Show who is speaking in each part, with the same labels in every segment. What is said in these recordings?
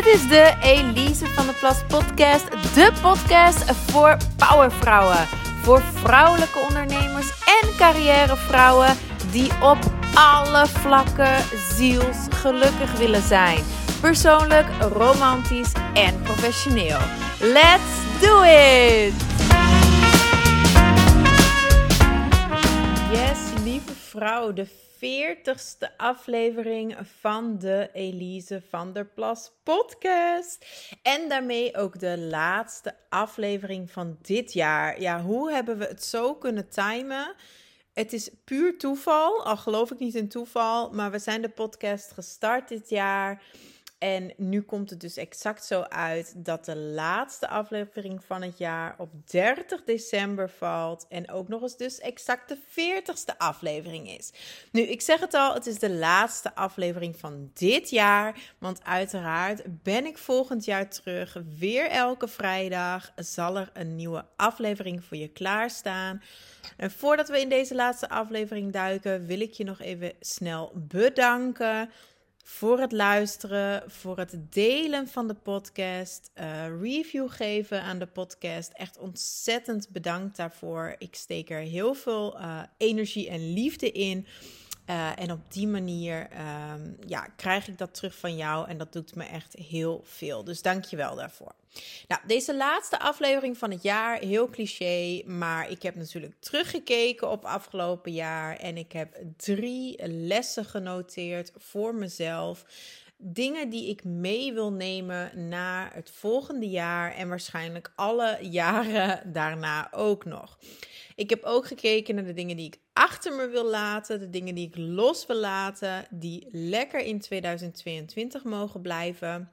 Speaker 1: Dit is de Elise van der Plas podcast. De podcast voor powervrouwen. Voor vrouwelijke ondernemers en carrièrevrouwen die op alle vlakken zielsgelukkig willen zijn. Persoonlijk, romantisch en professioneel. Let's do it! Yes, lieve vrouw, de veertigste aflevering van de Elise van der Plas podcast. En daarmee ook de laatste aflevering van dit jaar. Ja, hoe hebben we het zo kunnen timen? Het is puur toeval, al geloof ik niet in toeval, maar we zijn de podcast gestart dit jaar. En nu komt het dus exact zo uit dat de laatste aflevering van het jaar op 30 december valt. En ook nog eens dus exact de 40ste aflevering is. Nu, ik zeg het al, het is de laatste aflevering van dit jaar. Want uiteraard ben ik volgend jaar terug. Weer elke vrijdag zal er een nieuwe aflevering voor je klaarstaan. En voordat we in deze laatste aflevering duiken, wil ik je nog even snel bedanken voor het luisteren, voor het delen van de podcast, uh, review geven aan de podcast. Echt ontzettend bedankt daarvoor. Ik steek er heel veel uh, energie en liefde in. Uh, en op die manier um, ja, krijg ik dat terug van jou en dat doet me echt heel veel. Dus dank je wel daarvoor. Nou, deze laatste aflevering van het jaar, heel cliché, maar ik heb natuurlijk teruggekeken op afgelopen jaar en ik heb drie lessen genoteerd voor mezelf. Dingen die ik mee wil nemen naar het volgende jaar en waarschijnlijk alle jaren daarna ook nog. Ik heb ook gekeken naar de dingen die ik achter me wil laten, de dingen die ik los wil laten, die lekker in 2022 mogen blijven.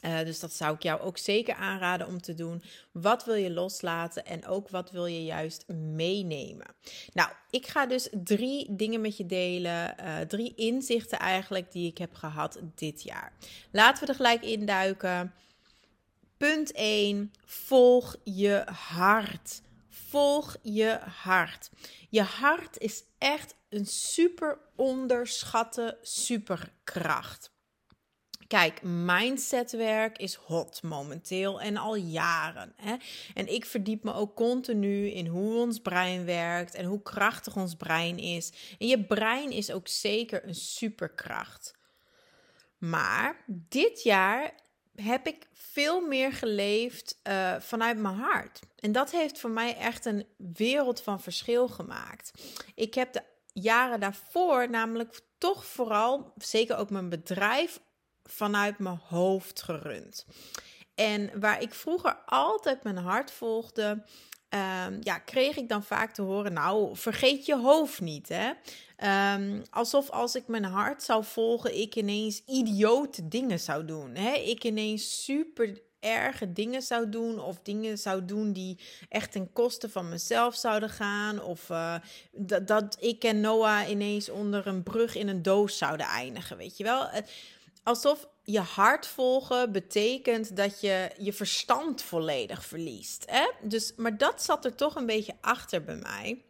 Speaker 1: Uh, dus dat zou ik jou ook zeker aanraden om te doen. Wat wil je loslaten en ook wat wil je juist meenemen? Nou, ik ga dus drie dingen met je delen. Uh, drie inzichten eigenlijk die ik heb gehad dit jaar. Laten we er gelijk induiken. Punt 1. Volg je hart. Volg je hart. Je hart is echt een super onderschatte superkracht. Kijk, mindsetwerk is hot momenteel en al jaren. Hè? En ik verdiep me ook continu in hoe ons brein werkt en hoe krachtig ons brein is. En je brein is ook zeker een superkracht. Maar dit jaar heb ik veel meer geleefd uh, vanuit mijn hart. En dat heeft voor mij echt een wereld van verschil gemaakt. Ik heb de jaren daarvoor namelijk toch vooral, zeker ook mijn bedrijf, vanuit mijn hoofd gerund. En waar ik vroeger altijd mijn hart volgde, um, ja, kreeg ik dan vaak te horen: Nou, vergeet je hoofd niet. Hè? Um, alsof als ik mijn hart zou volgen, ik ineens idiote dingen zou doen. Hè? Ik ineens super erge dingen zou doen of dingen zou doen die echt ten koste van mezelf zouden gaan of uh, dat, dat ik en Noah ineens onder een brug in een doos zouden eindigen, weet je wel? Alsof je hart volgen betekent dat je je verstand volledig verliest. Hè? Dus, maar dat zat er toch een beetje achter bij mij.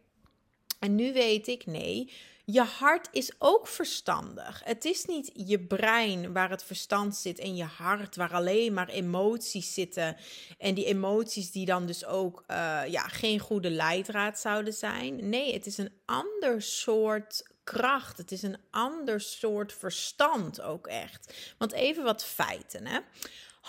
Speaker 1: En nu weet ik, nee, je hart is ook verstandig. Het is niet je brein waar het verstand zit en je hart waar alleen maar emoties zitten. En die emoties die dan dus ook uh, ja, geen goede leidraad zouden zijn. Nee, het is een ander soort kracht. Het is een ander soort verstand ook echt. Want even wat feiten, hè.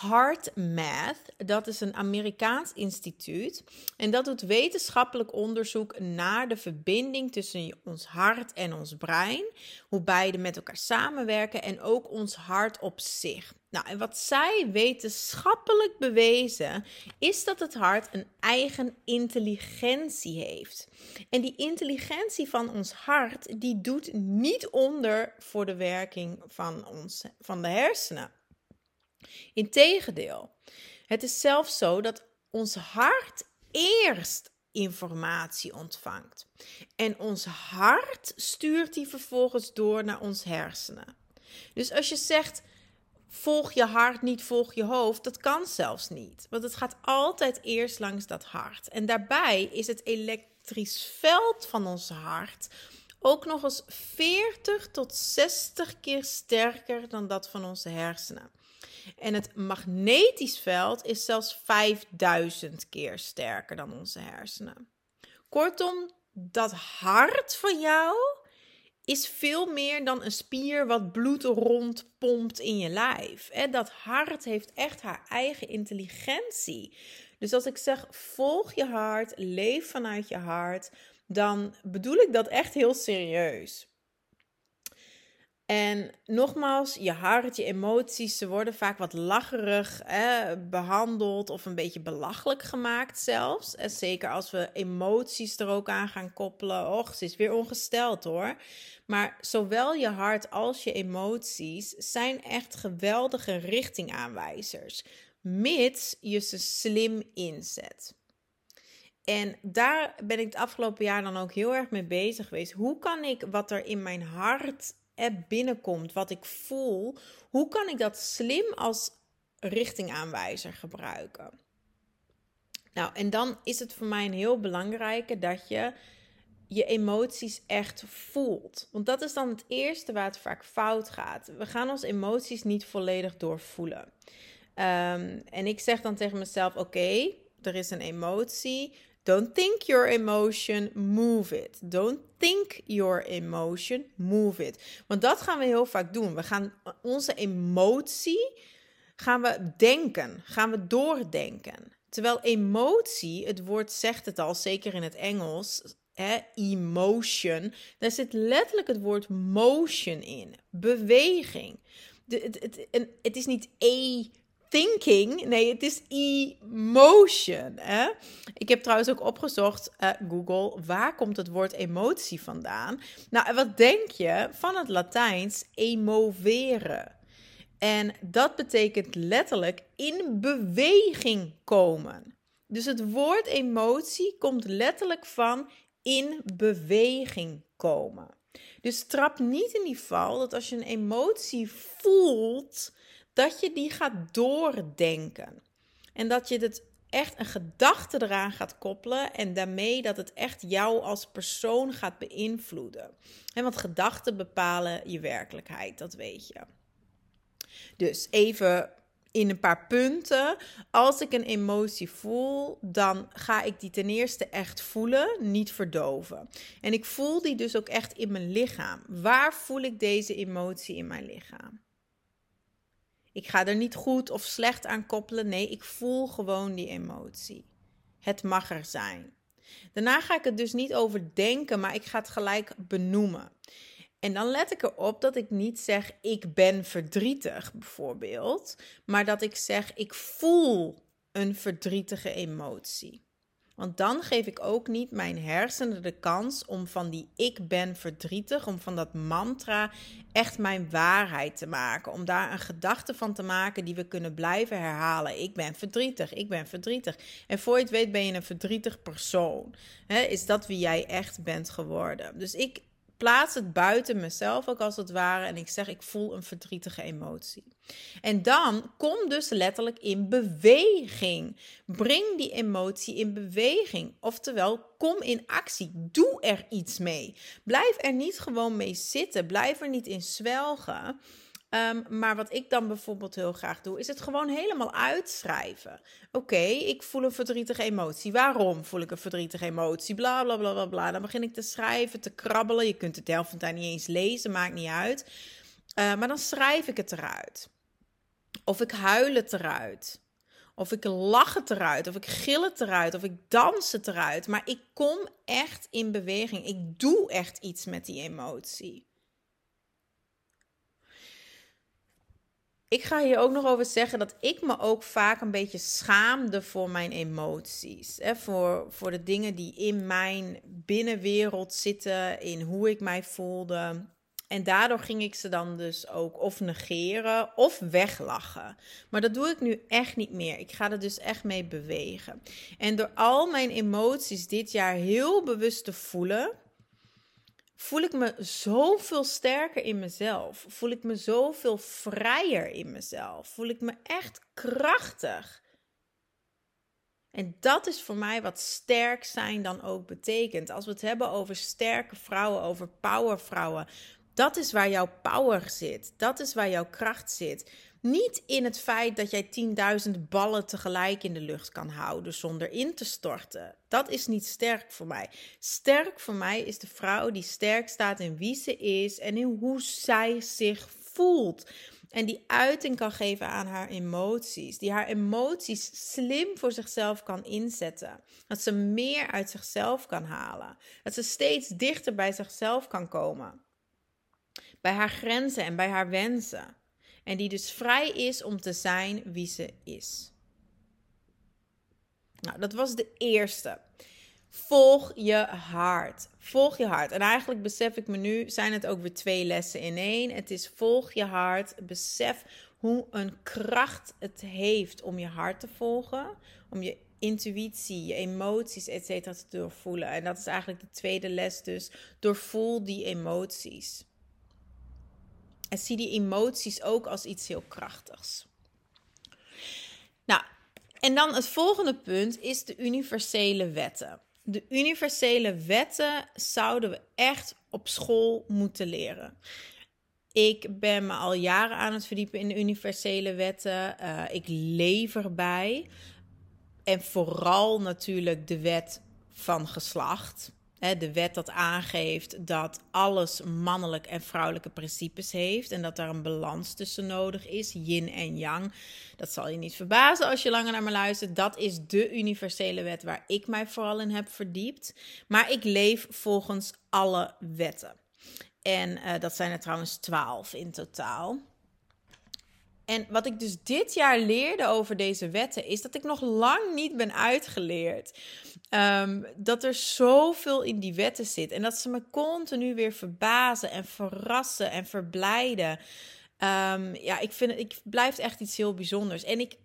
Speaker 1: Heart Math, dat is een Amerikaans instituut en dat doet wetenschappelijk onderzoek naar de verbinding tussen ons hart en ons brein, hoe beide met elkaar samenwerken en ook ons hart op zich. Nou, en wat zij wetenschappelijk bewezen, is dat het hart een eigen intelligentie heeft. En die intelligentie van ons hart, die doet niet onder voor de werking van, ons, van de hersenen. Integendeel, het is zelfs zo dat ons hart eerst informatie ontvangt. En ons hart stuurt die vervolgens door naar ons hersenen. Dus als je zegt, volg je hart, niet volg je hoofd, dat kan zelfs niet. Want het gaat altijd eerst langs dat hart. En daarbij is het elektrisch veld van ons hart ook nog eens 40 tot 60 keer sterker dan dat van onze hersenen. En het magnetisch veld is zelfs 5000 keer sterker dan onze hersenen. Kortom, dat hart van jou is veel meer dan een spier wat bloed rondpompt in je lijf. Dat hart heeft echt haar eigen intelligentie. Dus als ik zeg volg je hart, leef vanuit je hart, dan bedoel ik dat echt heel serieus. En nogmaals, je hart, je emoties, ze worden vaak wat lacherig behandeld of een beetje belachelijk gemaakt zelfs. En zeker als we emoties er ook aan gaan koppelen. Och, ze is weer ongesteld hoor. Maar zowel je hart als je emoties zijn echt geweldige richtingaanwijzers, mits je ze slim inzet. En daar ben ik het afgelopen jaar dan ook heel erg mee bezig geweest. Hoe kan ik wat er in mijn hart binnenkomt, wat ik voel, hoe kan ik dat slim als richtingaanwijzer gebruiken? Nou, en dan is het voor mij een heel belangrijke dat je je emoties echt voelt. Want dat is dan het eerste waar het vaak fout gaat. We gaan onze emoties niet volledig doorvoelen. Um, en ik zeg dan tegen mezelf: oké, er is een emotie. Don't think your emotion, move it. Don't think your emotion, move it. Want dat gaan we heel vaak doen. We gaan onze emotie gaan we denken, gaan we doordenken. Terwijl emotie, het woord zegt het al, zeker in het Engels, hè, emotion, daar zit letterlijk het woord motion in, beweging. De, het, het, het is niet e thinking. Nee, het is emotion. Hè? Ik heb trouwens ook opgezocht, uh, Google, waar komt het woord emotie vandaan? Nou, wat denk je van het Latijns emoveren? En dat betekent letterlijk in beweging komen. Dus het woord emotie komt letterlijk van in beweging komen. Dus trap niet in die val dat als je een emotie voelt, dat je die gaat doordenken. En dat je het echt een gedachte eraan gaat koppelen en daarmee dat het echt jou als persoon gaat beïnvloeden. En want gedachten bepalen je werkelijkheid, dat weet je. Dus even in een paar punten. Als ik een emotie voel, dan ga ik die ten eerste echt voelen, niet verdoven. En ik voel die dus ook echt in mijn lichaam. Waar voel ik deze emotie in mijn lichaam? Ik ga er niet goed of slecht aan koppelen. Nee, ik voel gewoon die emotie. Het mag er zijn. Daarna ga ik het dus niet over denken, maar ik ga het gelijk benoemen. En dan let ik erop dat ik niet zeg ik ben verdrietig bijvoorbeeld, maar dat ik zeg ik voel een verdrietige emotie. Want dan geef ik ook niet mijn hersenen de kans om van die ik ben verdrietig, om van dat mantra echt mijn waarheid te maken. Om daar een gedachte van te maken die we kunnen blijven herhalen. Ik ben verdrietig, ik ben verdrietig. En voor je het weet ben je een verdrietig persoon. is dat wie jij echt bent geworden? Dus ik plaats het buiten mezelf ook als het ware en ik zeg ik voel een verdrietige emotie. En dan kom dus letterlijk in beweging. Breng die emotie in beweging. Oftewel, kom in actie. Doe er iets mee. Blijf er niet gewoon mee zitten. Blijf er niet in zwelgen. Ehm, maar wat ik dan bijvoorbeeld heel graag doe, is het gewoon helemaal uitschrijven. Oké, ik voel een verdrietige emotie. Waarom voel ik een verdrietige emotie? Bla bla bla bla bla. Dan begin ik te schrijven, te krabbelen. Je kunt het de helft van tijd niet eens lezen, maakt niet uit. Uh, maar dan schrijf ik het eruit. Of ik huil het eruit. Of ik lach het eruit. Of ik gil het eruit. Of ik dans het eruit. Maar ik kom echt in beweging. Ik doe echt iets met die emotie. Ik ga hier ook nog over zeggen dat ik me ook vaak een beetje schaamde voor mijn emoties. Hè, voor, voor de dingen die in mijn binnenwereld zitten, in hoe ik mij voelde. En daardoor ging ik ze dan dus ook of negeren of weglachen. Maar dat doe ik nu echt niet meer. Ik ga er dus echt mee bewegen. En door al mijn emoties dit jaar heel bewust te voelen, voel ik me zoveel sterker in mezelf. Voel ik me zoveel vrijer in mezelf. Voel ik me echt krachtig. En dat is voor mij wat sterk zijn dan ook betekent. Als we het hebben over sterke vrouwen, over powervrouwen, dat is waar jouw power zit. Dat is waar jouw kracht zit. Niet in het feit dat jij 10.000 ballen tegelijk in de lucht kan houden zonder in te storten. Dat is niet sterk voor mij. Sterk voor mij is de vrouw die sterk staat in wie ze is en in hoe zij zich voelt. En die uiting kan geven aan haar emoties. Die haar emoties slim voor zichzelf kan inzetten. Dat ze meer uit zichzelf kan halen. Dat ze steeds dichter bij zichzelf kan komen. Bij haar grenzen en bij haar wensen. En die dus vrij is om te zijn wie ze is. Nou, dat was de eerste. Volg je hart. Volg je hart. En eigenlijk besef ik me nu, zijn het ook weer twee lessen in één. Het is volg je hart. Besef hoe een kracht het heeft om je hart te volgen. Om je intuïtie, je emoties, et cetera, te doorvoelen. En dat is eigenlijk de tweede les dus. Doorvoel die emoties. En zie die emoties ook als iets heel krachtigs. Nou, en dan het volgende punt is de universele wetten. De universele wetten zouden we echt op school moeten leren. Ik ben me al jaren aan het verdiepen in de universele wetten. Uh, ik leef erbij. En vooral natuurlijk de wet van geslacht de wet dat aangeeft dat alles mannelijk en vrouwelijke principes heeft en dat daar een balans tussen nodig is, yin en yang. Dat zal je niet verbazen als je langer naar me luistert. Dat is de universele wet waar ik mij vooral in heb verdiept. Maar ik leef volgens alle wetten. En uh, dat zijn er trouwens twaalf in totaal. En wat ik dus dit jaar leerde over deze wetten, is dat ik nog lang niet ben uitgeleerd. Um, dat er zoveel in die wetten zit. En dat ze me continu weer verbazen en verrassen en verblijden. Um, ja, ik vind het, ik blijft echt iets heel bijzonders. En ik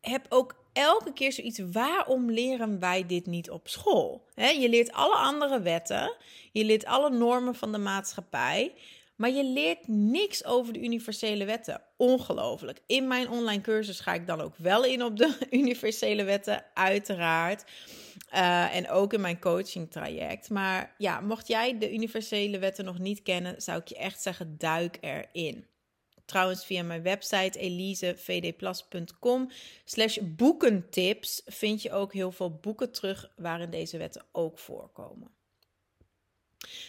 Speaker 1: heb ook elke keer zoiets. Waarom leren wij dit niet op school? je leert alle andere wetten. Je leert alle normen van de maatschappij. Maar je leert niks over de universele wetten. Ongelooflijk. In mijn online cursus ga ik dan ook wel in op de universele wetten, uiteraard. Uh, en ook in mijn coaching traject. Maar ja, mocht jij de universele wetten nog niet kennen, zou ik je echt zeggen: duik erin. Trouwens, via mijn website elisevdplas.com slash boekentips vind je ook heel veel boeken terug waarin deze wetten ook voorkomen.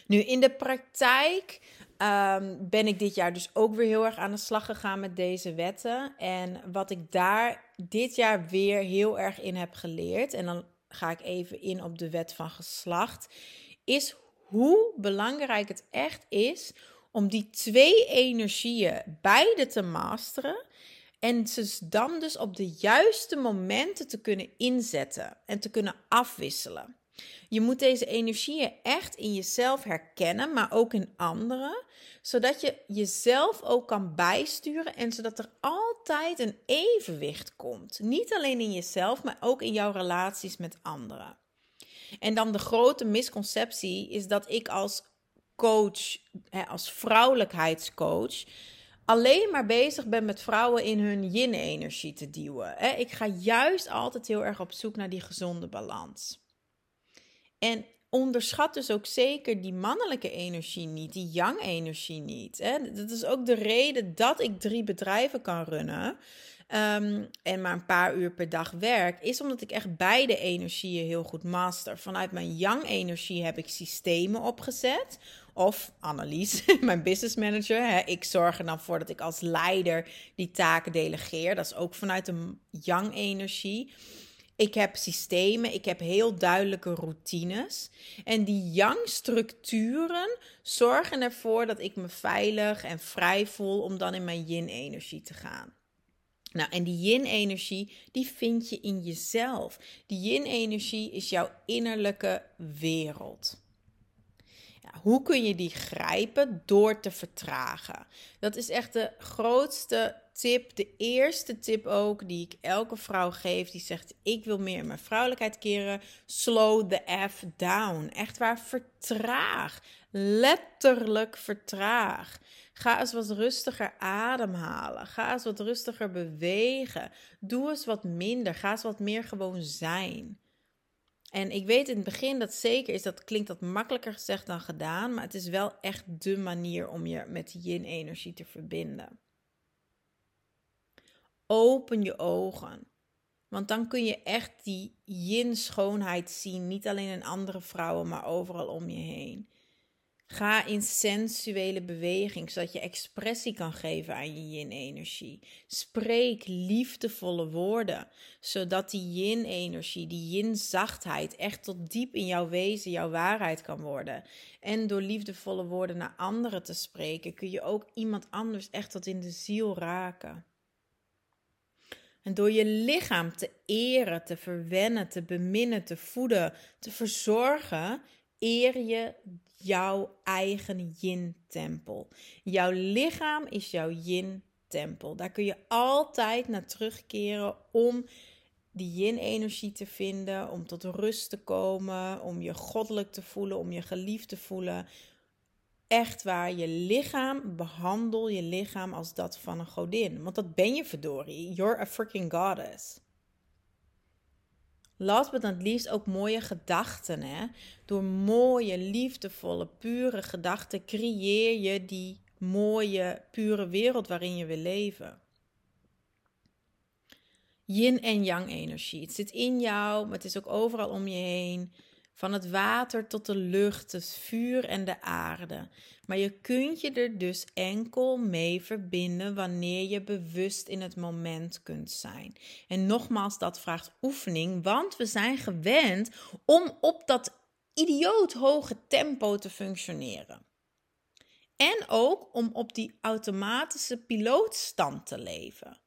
Speaker 1: Nu, in de praktijk um, ben ik dit jaar dus ook weer heel erg aan de slag gegaan met deze wetten. En wat ik daar dit jaar weer heel erg in heb geleerd, en dan ga ik even in op de wet van geslacht, is hoe belangrijk het echt is om die twee energieën beide te masteren. En ze dan dus op de juiste momenten te kunnen inzetten en te kunnen afwisselen. Je moet deze energieën echt in jezelf herkennen, maar ook in anderen, zodat je jezelf ook kan bijsturen en zodat er altijd een evenwicht komt. Niet alleen in jezelf, maar ook in jouw relaties met anderen. En dan de grote misconceptie is dat ik als coach, als vrouwelijkheidscoach, alleen maar bezig ben met vrouwen in hun yin-energie te duwen. Ik ga juist altijd heel erg op zoek naar die gezonde balans. En onderschat dus ook zeker die mannelijke energie niet, die yang-energie niet. Hè? Dat is ook de reden dat ik drie bedrijven kan runnen. Um, en maar een paar uur per dag werk, is omdat ik echt beide energieën heel goed master. Vanuit mijn yang-energie heb ik systemen opgezet. Of Annelies, mijn business manager. Hè, ik zorg er dan voor dat ik als leider die taken delegeer. Dat is ook vanuit de yang-energie. Ik heb systemen, ik heb heel duidelijke routines. En die yang-structuren zorgen ervoor dat ik me veilig en vrij voel om dan in mijn yin-energie te gaan. Nou, en die yin-energie, die vind je in jezelf. Die yin-energie is jouw innerlijke wereld. Hoe kun je die grijpen? Door te vertragen. Dat is echt de grootste tip, de eerste tip ook, die ik elke vrouw geef die zegt: Ik wil meer in mijn vrouwelijkheid keren. Slow the F down. Echt waar, vertraag. Letterlijk vertraag. Ga eens wat rustiger ademhalen. Ga eens wat rustiger bewegen. Doe eens wat minder. Ga eens wat meer gewoon zijn. En ik weet in het begin dat zeker is, dat klinkt dat makkelijker gezegd dan gedaan, maar het is wel echt de manier om je met yin-energie te verbinden. Open je ogen. Want dan kun je echt die yin-schoonheid zien. Niet alleen in andere vrouwen, maar overal om je heen. Ga in sensuele beweging, zodat je expressie kan geven aan je yin-energie. Spreek liefdevolle woorden, zodat die yin-energie, die yin-zachtheid echt tot diep in jouw wezen, jouw waarheid kan worden. En door liefdevolle woorden naar anderen te spreken, kun je ook iemand anders echt tot in de ziel raken. En door je lichaam te eren, te verwennen, te beminnen, te voeden, te verzorgen, eer je jouw eigen yin-tempel. Jouw lichaam is jouw yin-tempel. Daar kun je altijd naar terugkeren om die yin-energie te vinden, om tot rust te komen, om je goddelijk te voelen, om je geliefd te voelen. Echt waar, je lichaam, behandel je lichaam als dat van een godin. Want dat ben je verdorie. You're a freaking goddess. Last but not least ook mooie gedachten. Hè? Door mooie, liefdevolle, pure gedachten creëer je die mooie, pure wereld waarin je wil leven. Yin en yang energie. Het zit in jou, maar het is ook overal om je heen. Van het water tot de lucht, het vuur en de aarde. Maar je kunt je er dus enkel mee verbinden wanneer je bewust in het moment kunt zijn. En nogmaals, dat vraagt oefening, want we zijn gewend om op dat idioot hoge tempo te functioneren. En ook om op die automatische pilootstand te leven.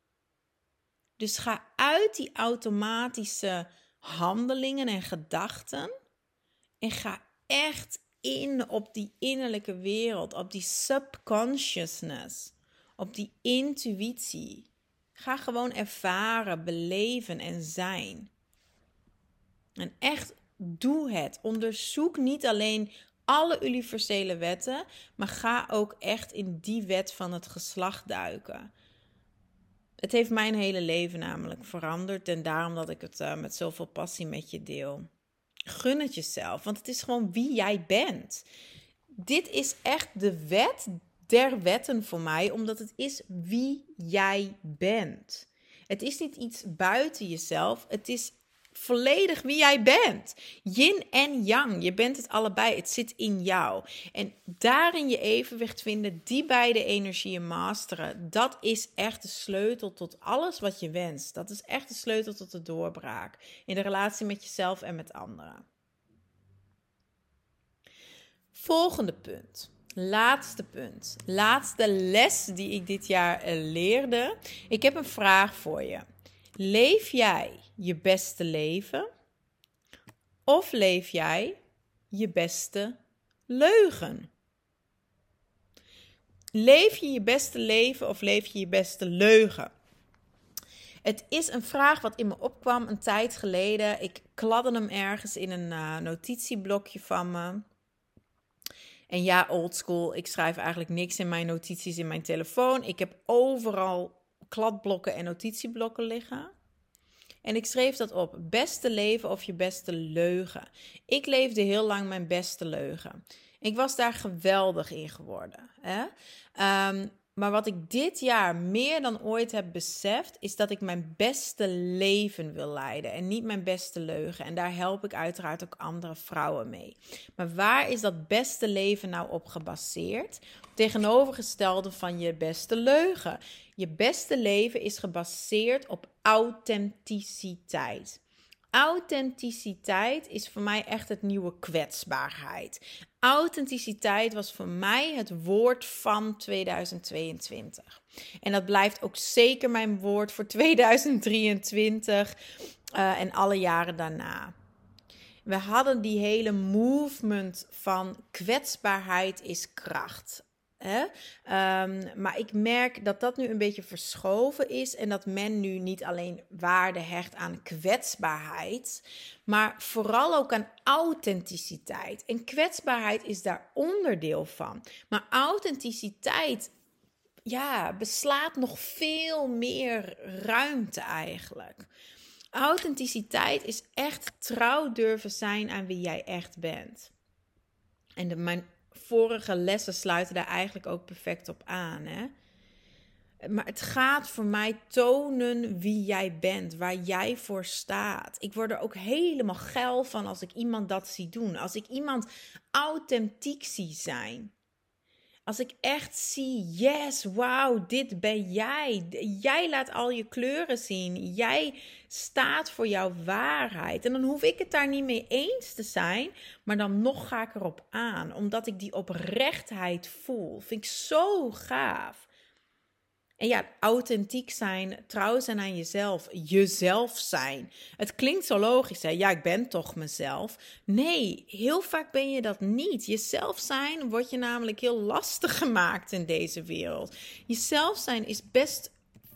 Speaker 1: Dus ga uit die automatische handelingen en gedachten en ga echt in op die innerlijke wereld, op die subconsciousness, op die intuïtie. Ga gewoon ervaren, beleven en zijn. En echt doe het. Onderzoek niet alleen alle universele wetten, maar ga ook echt in die wet van het geslacht duiken. Het heeft mijn hele leven namelijk veranderd en daarom dat ik het uh, met zoveel passie met je deel. Gun het jezelf, want het is gewoon wie jij bent. Dit is echt de wet der wetten voor mij, omdat het is wie jij bent. Het is niet iets buiten jezelf, het is volledig wie jij bent. Yin en yang, je bent het allebei, het zit in jou. En daarin je evenwicht vinden, die beide energieën masteren, dat is echt de sleutel tot alles wat je wenst. Dat is echt de sleutel tot de doorbraak in de relatie met jezelf en met anderen. Volgende punt. Laatste punt. Laatste les die ik dit jaar eh, leerde. Ik heb een vraag voor je. Leef jij je beste leven? Of leef jij je beste leugen? Leef je je beste leven of leef je je beste leugen? Het is een vraag wat in me opkwam een tijd geleden. Ik kladde hem ergens in een uh, notitieblokje van me. En ja, oldschool. Ik schrijf eigenlijk niks in mijn notities in mijn telefoon. Ik heb overal kladblokken en notitieblokken liggen. En ik schreef dat op: beste leven of je beste leugen. Ik leefde heel lang mijn beste leugen. Ik was daar geweldig in geworden. Hè? Ehm, maar wat ik dit jaar meer dan ooit heb beseft, is dat ik mijn beste leven wil leiden en niet mijn beste leugen. En daar help ik uiteraard ook andere vrouwen mee. Maar waar is dat beste leven nou op gebaseerd? Tegenovergestelde van je beste leugen. Je beste leven is gebaseerd op authenticiteit. Authenticiteit is voor mij echt het nieuwe kwetsbaarheid. Authenticiteit was voor mij het woord van 2022. En dat blijft ook zeker mijn woord voor 2023 uh, eh, en alle jaren daarna. We hadden die hele movement van kwetsbaarheid is kracht. Um, maar ik merk dat dat nu een beetje verschoven is en dat men nu niet alleen waarde hecht aan kwetsbaarheid, maar vooral ook aan authenticiteit. En kwetsbaarheid is daar onderdeel van. Maar authenticiteit ja, beslaat nog veel meer ruimte eigenlijk. Authenticiteit is echt trouw durven zijn aan wie jij echt bent. En de, vorige lessen sluiten daar eigenlijk ook perfect op aan. Hè? Maar het gaat voor mij tonen wie jij bent, waar jij voor staat. Ik word er ook helemaal geil van als ik iemand dat zie doen. Als ik iemand authentiek zie zijn. Als ik echt zie, yes, wauw, dit ben jij. Jij laat al je kleuren zien. Jij staat voor jouw waarheid. En dan hoef ik het daar niet mee eens te zijn, maar dan nog ga ik erop aan, omdat ik die oprechtheid voel. Vind ik zo gaaf. En ja, authentiek zijn, trouw zijn aan jezelf, jezelf zijn. Het klinkt zo logisch, hè? Ja, ik ben toch mezelf. Nee, heel vaak ben je dat niet. Jezelf zijn wordt je namelijk heel lastig gemaakt in deze wereld. Jezelf zijn is best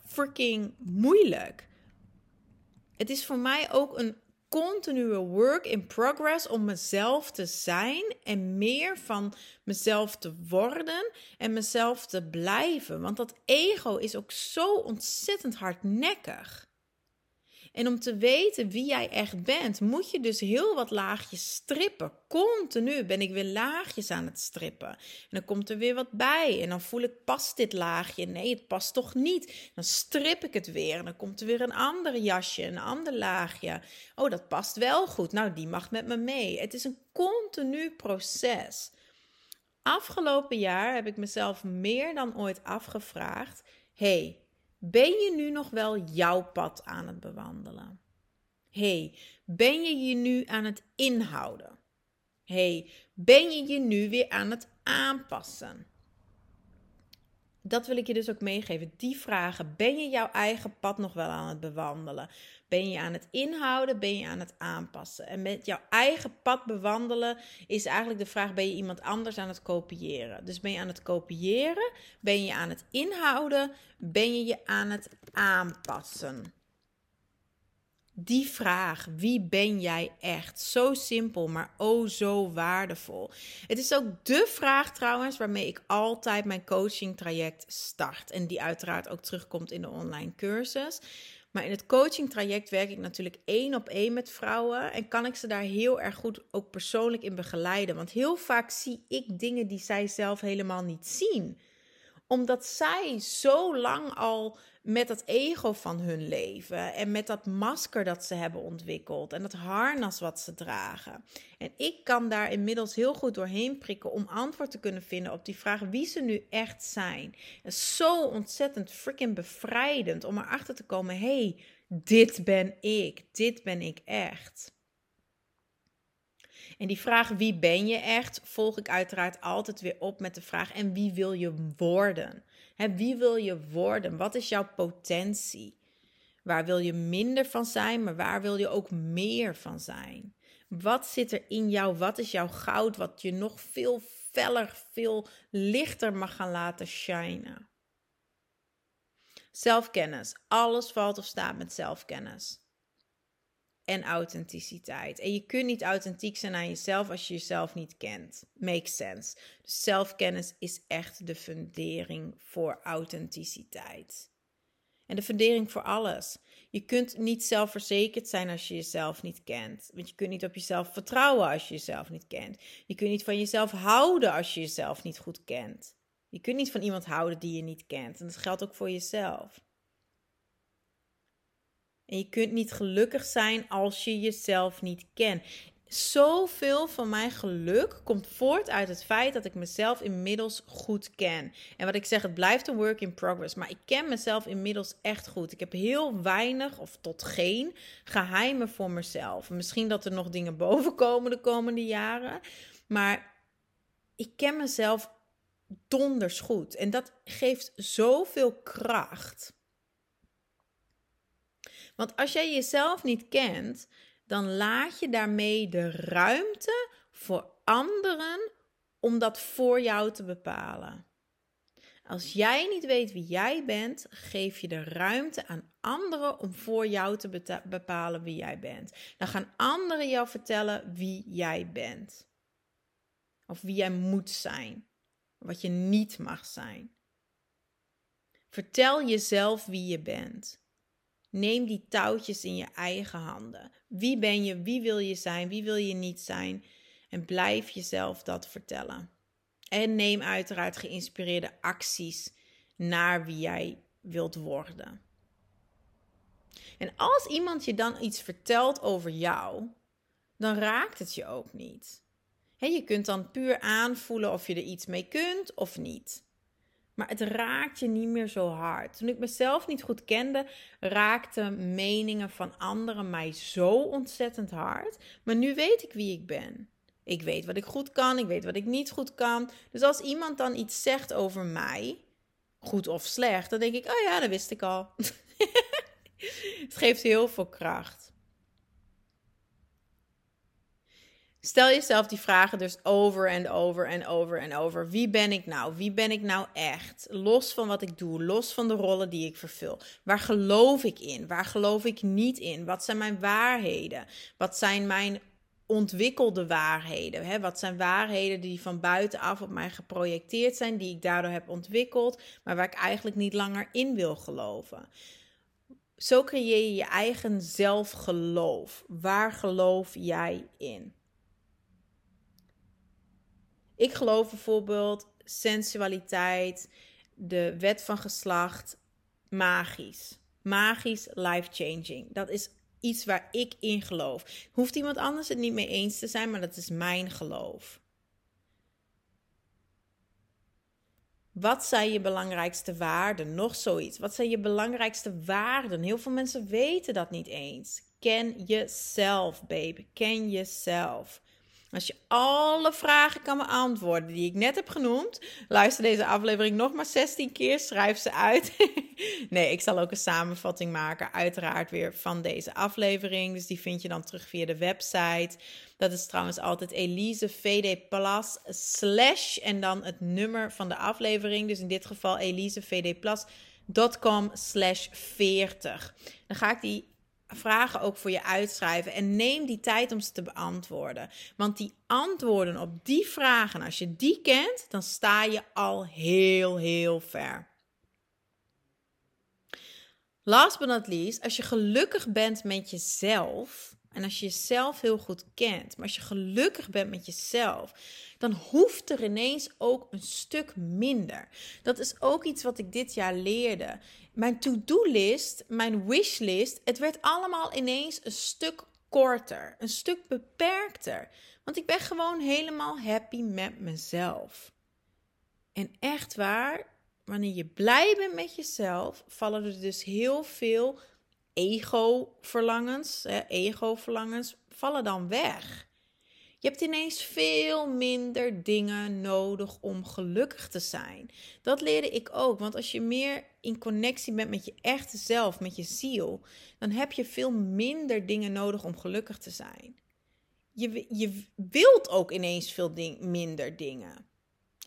Speaker 1: freaking moeilijk. Het is voor mij ook een continue work in progress om mezelf te zijn en meer van mezelf te worden en mezelf te blijven. Want dat ego is ook zo ontzettend hardnekkig. En om te weten wie jij echt bent, moet je dus heel wat laagjes strippen. Continu ben ik weer laagjes aan het strippen. En dan komt er weer wat bij. En dan voel ik, past dit laagje? Nee, het past toch niet. Dan strip ik het weer. En dan komt er weer een ander jasje, een ander laagje. Oh, dat past wel goed. Nou, die mag met me mee. Het is een continu proces. Afgelopen jaar heb ik mezelf meer dan ooit afgevraagd: hey, ben je nu nog wel jouw pad aan het bewandelen? hey, ben je je nu aan het inhouden? hey, ben je je nu weer aan het aanpassen? Dat wil ik je dus ook meegeven. Die vragen. Ben je jouw eigen pad nog wel aan het bewandelen? Ben je aan het inhouden? Ben je aan het aanpassen? En met jouw eigen pad bewandelen is eigenlijk de vraag: ben je iemand anders aan het kopiëren? Dus ben je aan het kopiëren? Ben je aan het inhouden? Ben je je aan het aanpassen? Die vraag, wie ben jij echt? Zo simpel, maar oh zo waardevol. Het is ook de vraag trouwens waarmee ik altijd mijn coaching traject start. En die uiteraard ook terugkomt in de online cursus. Maar in het coaching traject werk ik natuurlijk één op één met vrouwen. En kan ik ze daar heel erg goed ook persoonlijk in begeleiden. Want heel vaak zie ik dingen die zij zelf helemaal niet zien. Omdat zij zo lang al met dat ego van hun leven en met dat masker dat ze hebben ontwikkeld en dat harnas wat ze dragen. En ik kan daar inmiddels heel goed doorheen prikken om antwoord te kunnen vinden op die vraag wie ze nu echt zijn. Het is zo ontzettend freaking bevrijdend om erachter te komen: hey, dit ben ik, dit ben ik echt. En die vraag wie ben je echt, volg ik uiteraard altijd weer op met de vraag en wie wil je worden? He, wie wil je worden? Wat is jouw potentie? Waar wil je minder van zijn, maar waar wil je ook meer van zijn? Wat zit er in jou? Wat is jouw goud wat je nog veel feller, veel lichter mag gaan laten shinen? Zelfkennis. Alles valt of staat met zelfkennis en authenticiteit. En je kunt niet authentiek zijn aan jezelf als je jezelf niet kent. Makes sense. Dus zelfkennis is echt de fundering voor authenticiteit. En de fundering voor alles. Je kunt niet zelfverzekerd zijn als je jezelf niet kent. Want je kunt niet op jezelf vertrouwen als je jezelf niet kent. Je kunt niet van jezelf houden als je jezelf niet goed kent. Je kunt niet van iemand houden die je niet kent. En dat geldt ook voor jezelf. En je kunt niet gelukkig zijn als je jezelf niet kent. Zoveel van mijn geluk komt voort uit het feit dat ik mezelf inmiddels goed ken. En wat ik zeg, het blijft een work in progress. Maar ik ken mezelf inmiddels echt goed. Ik heb heel weinig of tot geen geheimen voor mezelf. Misschien dat er nog dingen boven komen de komende jaren. Maar ik ken mezelf donders goed. En dat geeft zoveel kracht. Want als jij jezelf niet kent, dan laat je daarmee de ruimte voor anderen om dat voor jou te bepalen. Als jij niet weet wie jij bent, geef je de ruimte aan anderen om voor jou te bepalen wie jij bent. Dan gaan anderen jou vertellen wie jij bent. Of wie jij moet zijn. Wat je niet mag zijn. Vertel jezelf wie je bent. Neem die touwtjes in je eigen handen. Wie ben je? Wie wil je zijn? Wie wil je niet zijn? En blijf jezelf dat vertellen. En neem uiteraard geïnspireerde acties naar wie jij wilt worden. En als iemand je dan iets vertelt over jou, dan raakt het je ook niet. je kunt dan puur aanvoelen of je er iets mee kunt of niet. Maar het raakt je niet meer zo hard. Toen ik mezelf niet goed kende, raakten meningen van anderen mij zo ontzettend hard. Maar nu weet ik wie ik ben. Ik weet wat ik goed kan, ik weet wat ik niet goed kan. Dus als iemand dan iets zegt over mij, goed of slecht, dan denk ik: oh ja, dat wist ik al. het geeft heel veel kracht. Stel jezelf die vragen dus over en over en over en over. Wie ben ik nou? Wie ben ik nou echt? Los van wat ik doe, los van de rollen die ik vervul. Waar geloof ik in? Waar geloof ik niet in? Wat zijn mijn waarheden? Wat zijn mijn ontwikkelde waarheden? Hè? Wat zijn waarheden die van buitenaf op mij geprojecteerd zijn, die ik daardoor heb ontwikkeld, maar waar ik eigenlijk niet langer in wil geloven? Zo creëer je je eigen zelfgeloof. Waar geloof jij in? Ik geloof bijvoorbeeld sensualiteit, de wet van geslacht, magisch. Magisch, life-changing. Dat is iets waar ik in geloof. Hoeft iemand anders het niet mee eens te zijn, maar dat is mijn geloof. Wat zijn je belangrijkste waarden? Nog zoiets. Wat zijn je belangrijkste waarden? Heel veel mensen weten dat niet eens. Ken jezelf, baby. Ken jezelf. Als je alle vragen kan beantwoorden die ik net heb genoemd, luister deze aflevering nog maar 16 keer, schrijf ze uit. nee, ik zal ook een samenvatting maken, uiteraard weer van deze aflevering. Dus die vind je dan terug via de website. Dat is trouwens altijd Elise VD Plus slash en dan het nummer van de aflevering. Dus in dit geval Elise VD Plus.com slash 40. Dan ga ik die vragen ook voor je uitschrijven en neem die tijd om ze te beantwoorden. Want die antwoorden op die vragen, als je die kent, dan sta je al heel, heel ver. Last but not least, als je gelukkig bent met jezelf en als je jezelf heel goed kent, maar als je gelukkig bent met jezelf, dan hoeft er ineens ook een stuk minder. Dat is ook iets wat ik dit jaar leerde. Mijn to-do-list, mijn wishlist, het werd allemaal ineens een stuk korter, een stuk beperkter. Want ik ben gewoon helemaal happy met mezelf. En echt waar, wanneer je blij bent met jezelf, vallen er dus heel veel ego-verlangens, ego-verlangens, vallen dan weg. Je hebt ineens veel minder dingen nodig om gelukkig te zijn. Dat leerde ik ook, want als je meer in connectie bent met je echte zelf, met je ziel, dan heb je veel minder dingen nodig om gelukkig te zijn. Je, je wilt ook ineens veel minder dingen.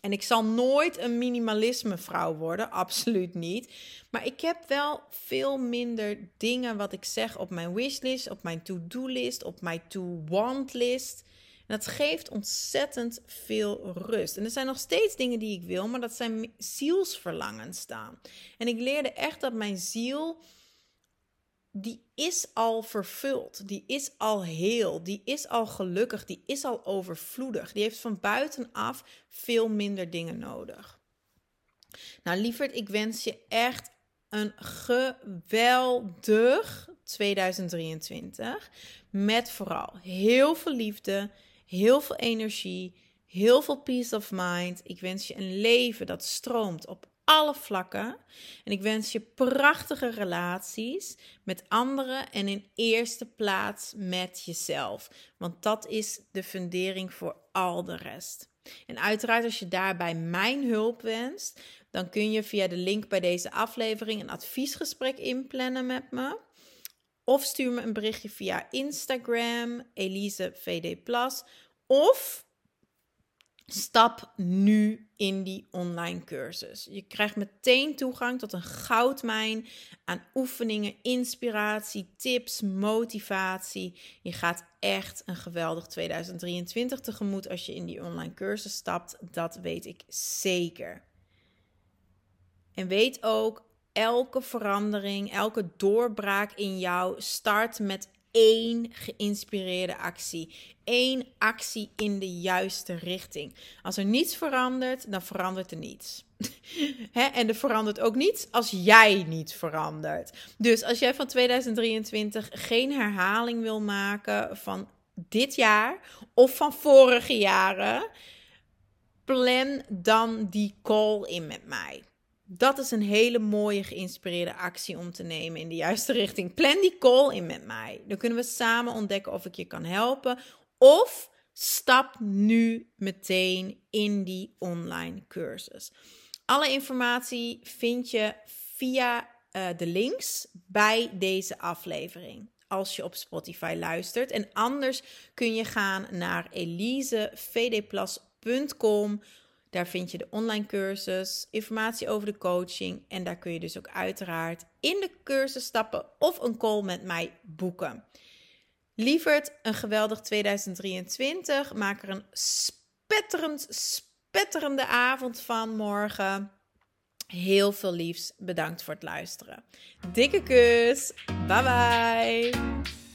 Speaker 1: En ik zal nooit een minimalisme vrouw worden, absoluut niet. Maar ik heb wel veel minder dingen wat ik zeg op mijn wishlist, op mijn to-do-list, op mijn to-want list. En dat geeft ontzettend veel rust. En er zijn nog steeds dingen die ik wil, maar dat zijn zielsverlangens staan. En ik leerde echt dat mijn ziel, die is al vervuld, die is al heel, die is al gelukkig, die is al overvloedig. Die heeft van buitenaf veel minder dingen nodig. Nou, lieverd, ik wens je echt een geweldig 2023. Met vooral heel veel liefde, heel veel energie, heel veel peace of mind. Ik wens je een leven dat stroomt op alle vlakken. En ik wens je prachtige relaties met anderen en in eerste plaats met jezelf. Want dat is de fundering voor al de rest. En uiteraard, als je daarbij mijn hulp wenst, dan kun je via de link bij deze aflevering een adviesgesprek inplannen met me. Of stuur me een berichtje via Instagram, Elise VD Plus. Of stap nu in die online cursus. Je krijgt meteen toegang tot een goudmijn aan oefeningen, inspiratie, tips, motivatie. Je gaat echt een geweldig 2023 tegemoet als je in die online cursus stapt. Dat weet ik zeker. En weet ook, elke verandering, elke doorbraak in jou start met één geïnspireerde actie. Eén actie in de juiste richting. Als er niets verandert, dan verandert er niets. en er verandert ook niets als jij niet verandert. Dus als jij van 2023 geen herhaling wil maken van dit jaar of van vorige jaren, plan dan die call in met mij. Dat is een hele mooie geïnspireerde actie om te nemen in de juiste richting. Plan die call in met mij. Dan kunnen we samen ontdekken of ik je kan helpen. Of stap nu meteen in die online cursus. Alle informatie vind je via uh, de links bij deze aflevering. Als je op Spotify luistert. En anders kun je gaan naar elisevdplas.com daar vind je de online cursus, informatie over de coaching en daar kun je dus ook uiteraard in de cursus stappen of een call met mij boeken. Lieverd, een geweldig 2023. Maak er een spetterend, spetterende avond van morgen. Heel veel liefs. Bedankt voor het luisteren. Dikke kus. Bye bye.